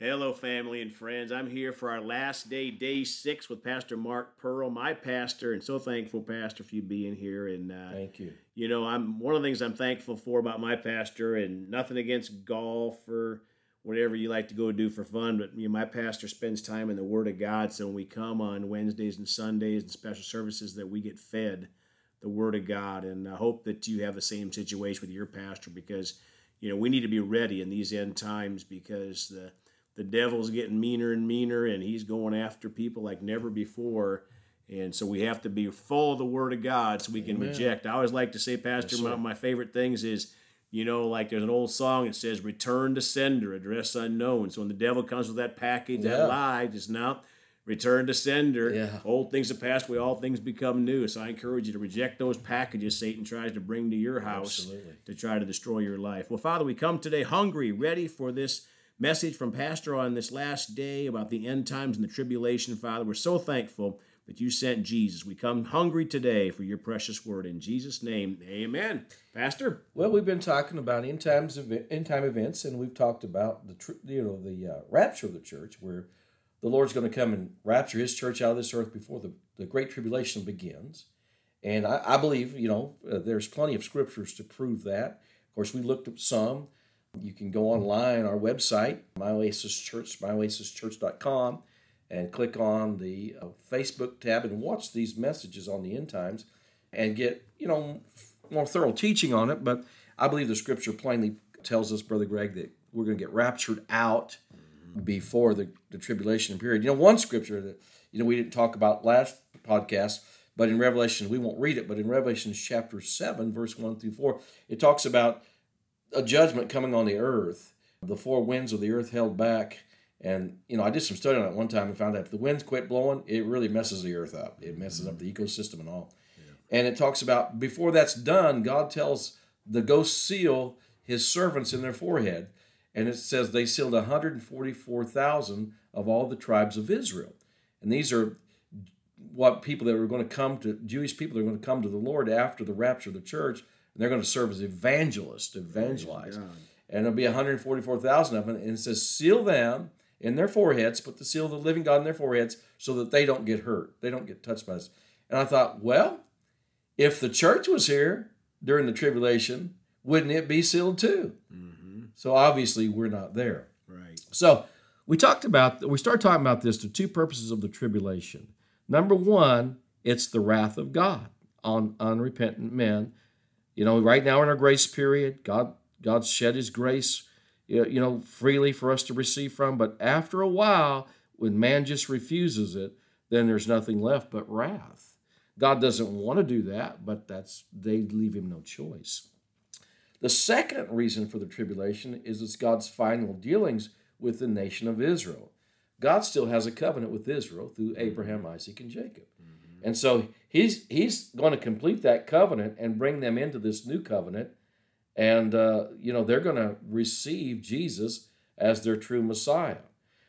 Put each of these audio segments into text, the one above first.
Hello, family and friends. I'm here for our last day, day six, with Pastor Mark Purl, my pastor, and so thankful, Pastor, for you being here. And uh, Thank you. you know, I'm one of the things I'm thankful for about my pastor, and nothing against golf or whatever you like to go do for fun, but you know, my pastor spends time in the Word of God. So when we come on Wednesdays and Sundays and special services, that we get fed the Word of God. And I hope that you have the same situation with your pastor because you know we need to be ready in these end times because the the devil's getting meaner and meaner and he's going after people like never before and so we have to be full of the word of god so we can Amen. reject i always like to say pastor Yes, one of my favorite things is you know like there's an old song that says return to sender address unknown so when the devil comes with that package Yeah. that lie just now return to sender Yeah. old things have passed away all things become new so i encourage you to reject those packages satan tries to bring to your house Absolutely. to try to destroy your life. Well, Father, we come today hungry, ready for this message from Pastor on this last day about the end times and the tribulation, Father. We're so thankful that you sent Jesus. We come hungry today for your precious word. In Jesus' name, amen. Pastor? Well, we've been talking about end times, end time events, and we've talked about the you know the uh, rapture of the church, where the Lord's going to come and rapture His church out of this earth before the, the great tribulation begins. And I, I believe you know uh, there's plenty of scriptures to prove that. Of course, we looked at some. You can go online our website, My Oasis Church, myoasischurch.com, and click on the uh, Facebook tab and watch these messages on the end times and get, you know, more thorough teaching on it. But I believe the scripture plainly tells us, Brother Greg, that we're going to get raptured out before the, the tribulation period. You know, one scripture that, you know, we didn't talk about last podcast, but in Revelation, we won't read it, but in Revelation chapter 7, verse 1 through 4, it talks about a judgment coming on the earth. The four winds of the earth held back. And, you know, I did some study on it one time and found that if the winds quit blowing, it really messes the earth up. It messes up the ecosystem and all. And it talks about before that's done, God tells the ghost seal his servants in their forehead. And it says they sealed 144,000 of all the tribes of Israel. And these are what people that were going to come to, Jewish people that are going to come to the Lord after the rapture of the church. And they're going to serve as evangelists, evangelize. And it'll be 144,000 of them. And it says, seal them in their foreheads, put the seal of the living God in their foreheads so that they don't get hurt. They don't get touched by this. And I thought, well, if the church was here during the tribulation, wouldn't it be sealed too? Mm-hmm. So obviously we're not there. Right. So we talked about we started talking about this the two purposes of the tribulation. Number one, it's the wrath of God on unrepentant men. You know, right now in our grace period, God God's shed His grace, you know, freely for us to receive from. But after a while, when man just refuses it, then there's nothing left but wrath. God doesn't want to do that, but that's they leave him no choice. The second reason for the tribulation is it's God's final dealings with the nation of Israel. God still has a covenant with Israel through Abraham, Isaac, and Jacob. And so he's he's going to complete that covenant and bring them into this new covenant. And uh, you know, they're going to receive Jesus as their true Messiah.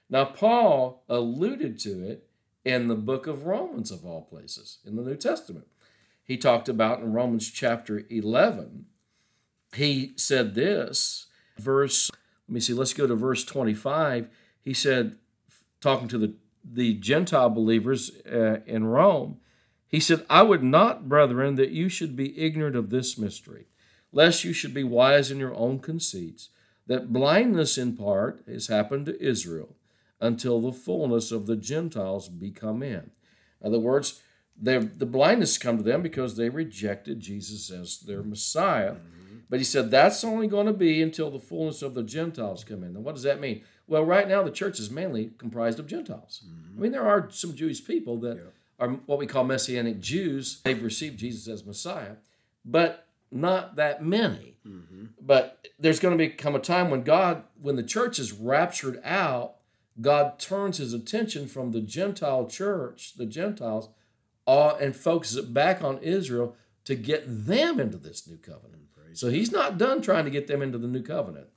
Now, Paul alluded to it in the book of Romans, of all places, in the New Testament. He talked about in Romans chapter 11, he said this, verse, let me see, let's go to verse 25. He said, talking to the, the Gentile believers uh, in Rome, he said, I would not, brethren, that you should be ignorant of this mystery, lest you should be wise in your own conceits, that blindness in part has happened to Israel until the fullness of the Gentiles be come in. In other words, the blindness come to them because they rejected Jesus as their Messiah. But he said that's only going to be until the fullness of the Gentiles come in. And what does that mean? Well, right now the church is mainly comprised of Gentiles. I mean, there are some Jewish people that are what we call Messianic Jews. They've received Jesus as Messiah, but not that many. But there's going to become a time when God, when the church is raptured out, God turns his attention from the Gentile church, the Gentiles, uh, and focuses it back on Israel to get them into this new covenant. So he's not done trying to get them into the new covenant.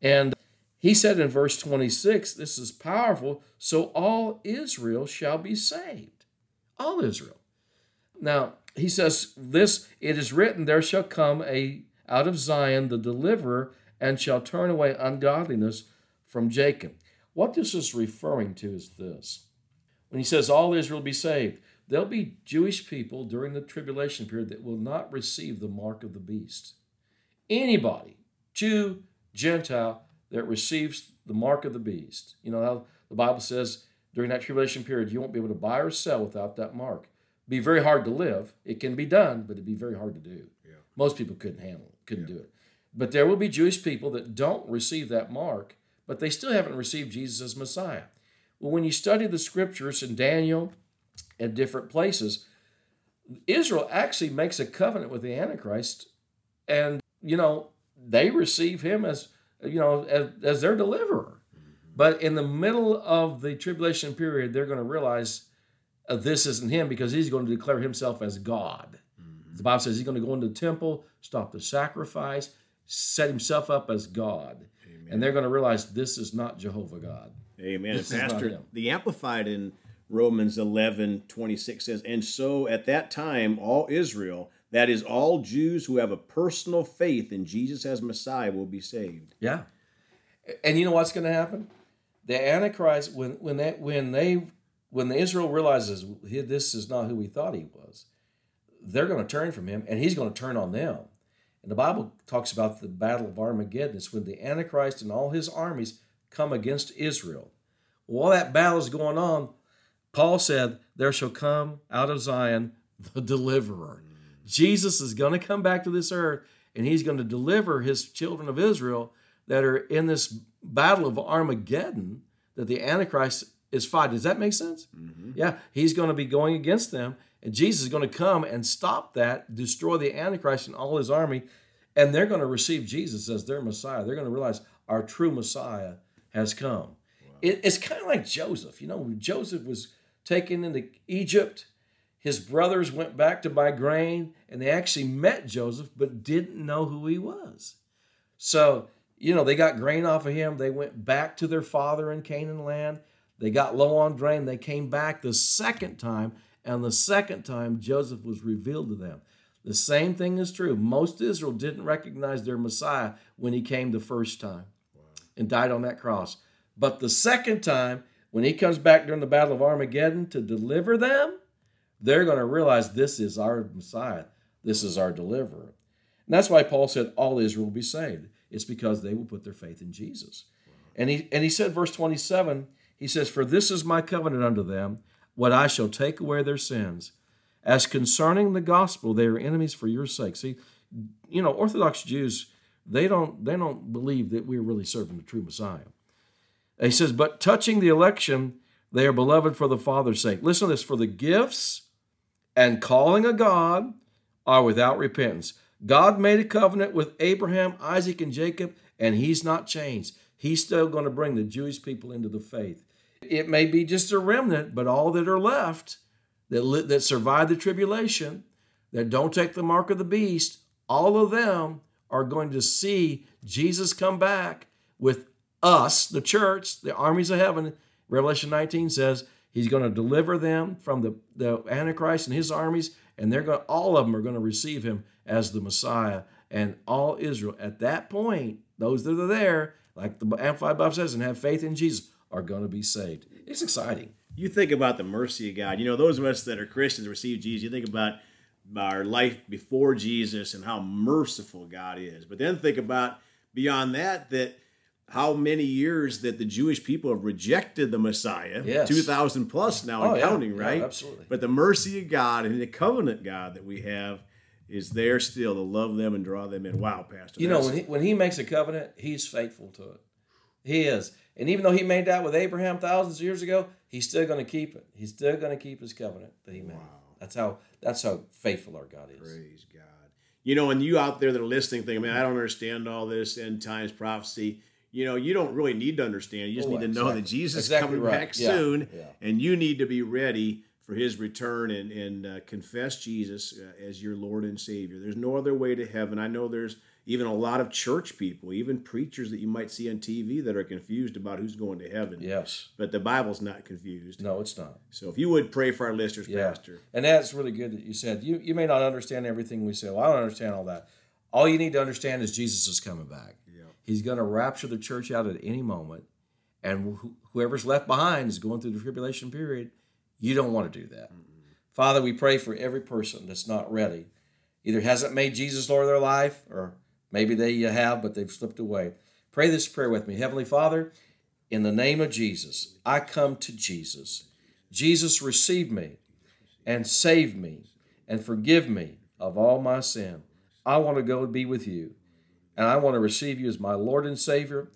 And he said in verse 26, this is powerful, so all Israel shall be saved. All Israel. Now, he says this, it is written, there shall come a out of Zion the deliverer and shall turn away ungodliness from Jacob. What this is referring to is this. When he says all Israel be saved, there'll be Jewish people during the tribulation period that will not receive the mark of the beast. Anybody, Jew, Gentile, that receives the mark of the beast. You know how the Bible says during that tribulation period, you won't be able to buy or sell without that mark. Be very hard to live. It can be done, but it'd be very hard to do. Yeah. Most people couldn't handle it, couldn't Yeah. do it. But there will be Jewish people that don't receive that mark, but they still haven't received Jesus as Messiah. Well, when you study the scriptures in Daniel and different places, Israel actually makes a covenant with the Antichrist, and you know they receive him as you know as, as their deliverer. But in the middle of the tribulation period, they're going to realize uh, this isn't him because he's going to declare himself as God. The Bible says he's going to go into the temple, stop the sacrifice, set himself up as God. And they're going to realize this is not Jehovah God. Amen. This And is not Pastor, the Amplified in Romans 11 26 says, And so at that time, all Israel, that is, all Jews who have a personal faith in Jesus as Messiah, will be saved. Yeah. And you know what's going to happen? The Antichrist, when when they when they when the Israel realizes this is not who he thought he was, they're going to turn from him, and he's going to turn on them. And the Bible talks about the battle of Armageddon. It's when the Antichrist and all his armies come against Israel. While that battle is going on, Paul said, There shall come out of Zion the deliverer. Jesus is going to come back to this earth and he's going to deliver his children of Israel that are in this battle of Armageddon that the Antichrist is fighting. Does that make sense? Mm-hmm. Yeah, he's going to be going against them, and Jesus is going to come and stop that, destroy the Antichrist and all his army, and they're going to receive Jesus as their Messiah. They're going to realize our true Messiah has come. It, it's kind of like Joseph. You know, Joseph was taken into Egypt, his brothers went back to buy grain, and they actually met Joseph, but didn't know who he was. So, you know, they got grain off of him. They went back to their father in Canaan land. They got low on grain. They came back the second time, and the second time Joseph was revealed to them. The same thing is true. Most Israel didn't recognize their Messiah when he came the first time and died on that cross. But the second time, when he comes back during the Battle of Armageddon to deliver them, they're going to realize this is our Messiah. This is our deliverer. And that's why Paul said all Israel will be saved. It's because they will put their faith in Jesus. And he and he said, verse 27, he says, For this is my covenant unto them, what I shall take away their sins. As concerning the gospel, they are enemies for your sake. See, you know, Orthodox Jews, they don't they don't believe that we're really serving the true Messiah. He says, But touching the election, they are beloved for the Father's sake. Listen to this for the gifts and calling a God are without repentance. God made a covenant with Abraham, Isaac, and Jacob, and he's not changed. He's still going to bring the Jewish people into the faith. It may be just a remnant, but all that are left that, li- that survive the tribulation, that don't take the mark of the beast, all of them are going to see Jesus come back with us, the church, the armies of heaven. Revelation 19 says he's going to deliver them from the, the Antichrist and his armies, and they're going all of them are going to receive him as the Messiah. And all Israel at that point, those that are there, like the Amplified Bible says, and have faith in Jesus, are going to be saved. It's exciting. You think about the mercy of God. You know, those of us that are Christians receive Jesus, you think about our life before Jesus and how merciful God is. But then think about beyond that, that how many years that the Jewish people have rejected the Messiah. Yes. 2,000 plus now Oh, and counting, Yeah, right? absolutely. But the mercy of God and the covenant God that we have is there still to love them and draw them in. Wow, Pastor. You know, when he, when he makes a covenant, he's faithful to it. He is. And even though he made that with Abraham thousands of years ago, he's still going to keep it. He's still going to keep his covenant that he made. Wow. That's how that's how faithful our God is. Praise God. You know, and you out there that are listening, think, man, I don't understand all this end times prophecy. You know, you don't really need to understand. You just Oh, need to know that Jesus Exactly is coming right. back Yeah, soon, yeah. and you need to be ready for His return and and uh, confess Jesus uh, as your Lord and Savior. There's no other way to heaven. I know there's even a lot of church people, even preachers that you might see on TV that are confused about who's going to heaven. Yes. But the Bible's not confused. No, it's not. So if you would pray for our listeners, Yeah. Pastor. And that's really good that you said. You you may not understand everything we say. Well, I don't understand all that. All you need to understand is Jesus is coming back. He's going to rapture the church out at any moment, and wh- whoever's left behind is going through the tribulation period. You don't want to do that. Father, we pray for every person that's not ready, either hasn't made Jesus Lord of their life, or maybe they uh, have, but they've slipped away. Pray this prayer with me. Heavenly Father, in the name of Jesus, I come to Jesus. Jesus, receive me and save me and forgive me of all my sin. I want to go and be with you, and I want to receive you as my Lord and Savior.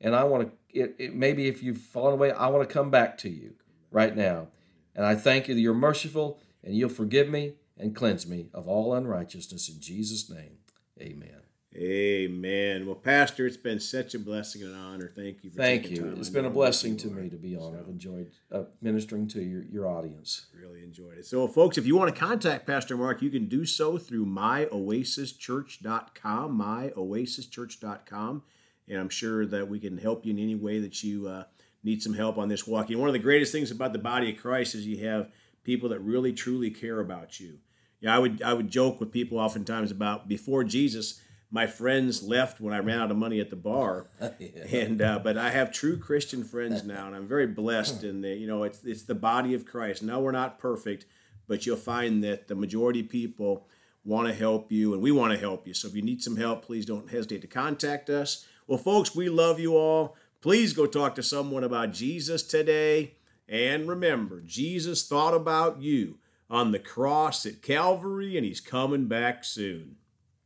And I want to, it, it, maybe if you've fallen away, I want to come back to you right now. And I thank you that you're merciful and you'll forgive me and cleanse me of all unrighteousness. In Jesus' name, amen. Amen. Well, Pastor, it's been such a blessing and an honor. Thank you. Thank you. It's been a blessing to me to be on. So, I've enjoyed uh, ministering to your, your audience. Really enjoyed it. So, folks, if you want to contact Pastor Mark, you can do so through myoasischurch.com, myoasischurch.com. And I'm sure that we can help you in any way that you uh, need some help on this walk. And one of the greatest things about the body of Christ is you have people that really, truly care about you. Yeah, I would I would joke with people oftentimes about before Jesus – my friends left when I ran out of money at the bar, yeah. and uh, but I have true Christian friends now, and I'm very blessed. And you know, it's it's the body of Christ. No, we're not perfect, but you'll find that the majority of people want to help you, and we want to help you. So if you need some help, please don't hesitate to contact us. Well, folks, we love you all. Please go talk to someone about Jesus today, and remember, Jesus thought about you on the cross at Calvary, and He's coming back soon.